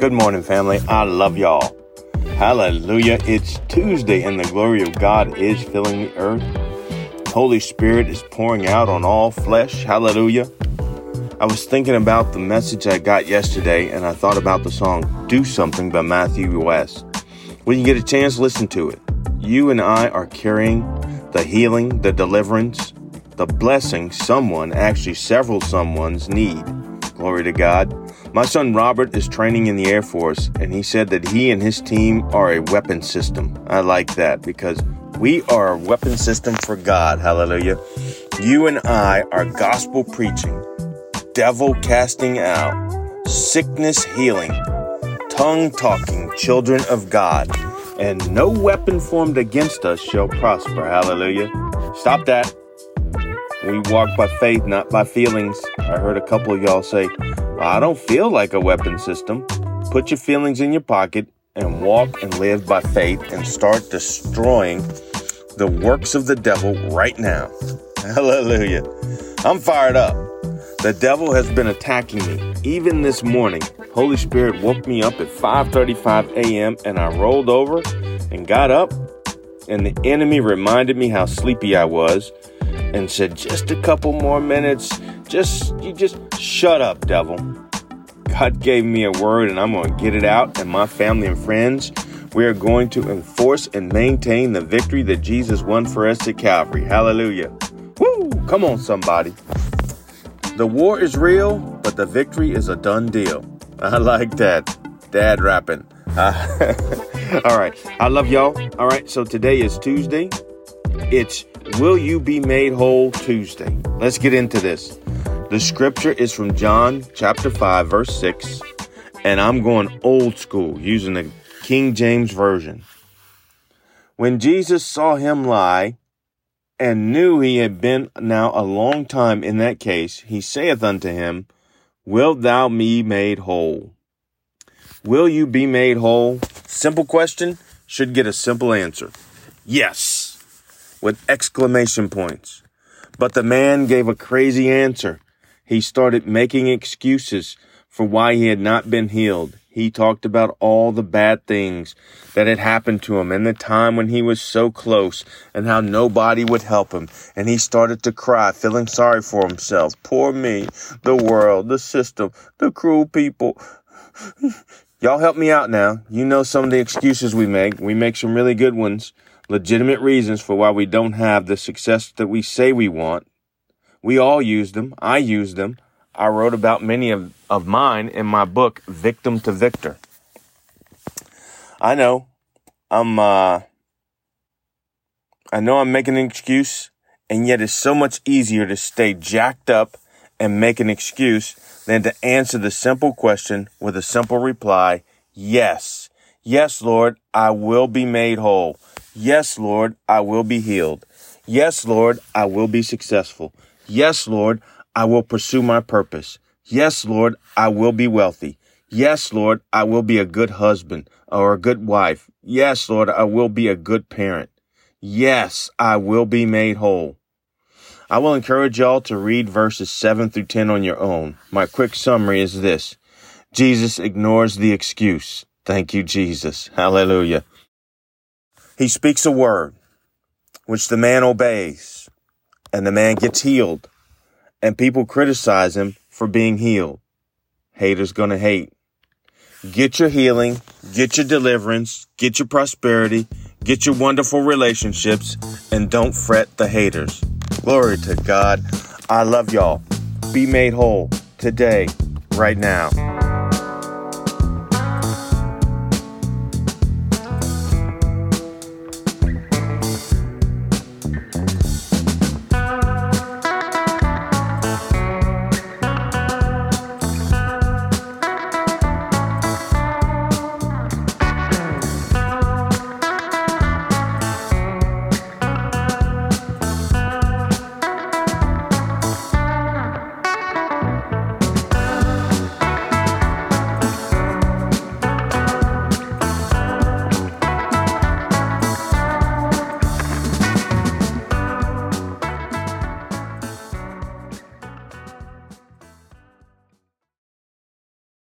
Good morning, family. I love y'all. Hallelujah. It's Tuesday, and the glory of God is filling the earth. Holy Spirit is pouring out on all flesh. Hallelujah. I was thinking about the message I got yesterday, and I thought about the song Do Something by Matthew West. When you get a chance, listen to it. You and I are carrying the healing, the deliverance, the blessing someone, actually several someone's need. Glory to God. My son Robert is training in the Air Force, and he said that he and his team are a weapon system. I like that because we are a weapon system for God. Hallelujah. You and I are gospel preaching, devil casting out, sickness healing, tongue talking children of God, and no weapon formed against us shall prosper. Hallelujah. Stop that. We walk by faith, not by feelings. I heard a couple of y'all say, I don't feel like a weapon system. Put your feelings in your pocket and walk and live by faith and start destroying the works of the devil right now. Hallelujah. I'm fired up. The devil has been attacking me. Even this morning, Holy Spirit woke me up at 5:35 a.m. and I rolled over and got up and the enemy reminded me how sleepy I was and said just a couple more minutes just you just shut up, devil. God gave me a word and I'm going to get it out and my family and friends we are going to enforce and maintain the victory that Jesus won for us at Calvary. Hallelujah. Woo! Come on somebody. The war is real, but the victory is a done deal. I like that. Dad rapping. Uh, all right. I love y'all. All right. So today is Tuesday. It's Will You Be Made Whole Tuesday. Let's get into this. The scripture is from John chapter 5, verse 6, and I'm going old school using the King James Version. When Jesus saw him lie and knew he had been now a long time in that case, he saith unto him, Wilt thou be made whole? Will you be made whole? Simple question should get a simple answer. Yes, with exclamation points. But the man gave a crazy answer. He started making excuses for why he had not been healed. He talked about all the bad things that had happened to him and the time when he was so close and how nobody would help him. And he started to cry, feeling sorry for himself. Poor me, the world, the system, the cruel people. Y'all help me out now. You know some of the excuses we make. We make some really good ones. Legitimate reasons for why we don't have the success that we say we want. We all use them. I use them. I wrote about many of, of mine in my book, Victim to Victor. I know I'm, uh, I know I'm making an excuse, and yet it's so much easier to stay jacked up and make an excuse than to answer the simple question with a simple reply. Yes. Yes, Lord, I will be made whole. Yes, Lord, I will be healed. Yes, Lord, I will be successful. Yes, Lord, I will pursue my purpose. Yes, Lord, I will be wealthy. Yes, Lord, I will be a good husband or a good wife. Yes, Lord, I will be a good parent. Yes, I will be made whole. I will encourage y'all to read verses 7 through 10 on your own. My quick summary is this. Jesus ignores the excuse. Thank you, Jesus. Hallelujah. He speaks a word, which the man obeys and the man gets healed and people criticize him for being healed. Haters gonna hate. Get your healing, get your deliverance, get your prosperity, get your wonderful relationships, and don't fret the haters. Glory to God. I love y'all. Be made whole today, right now.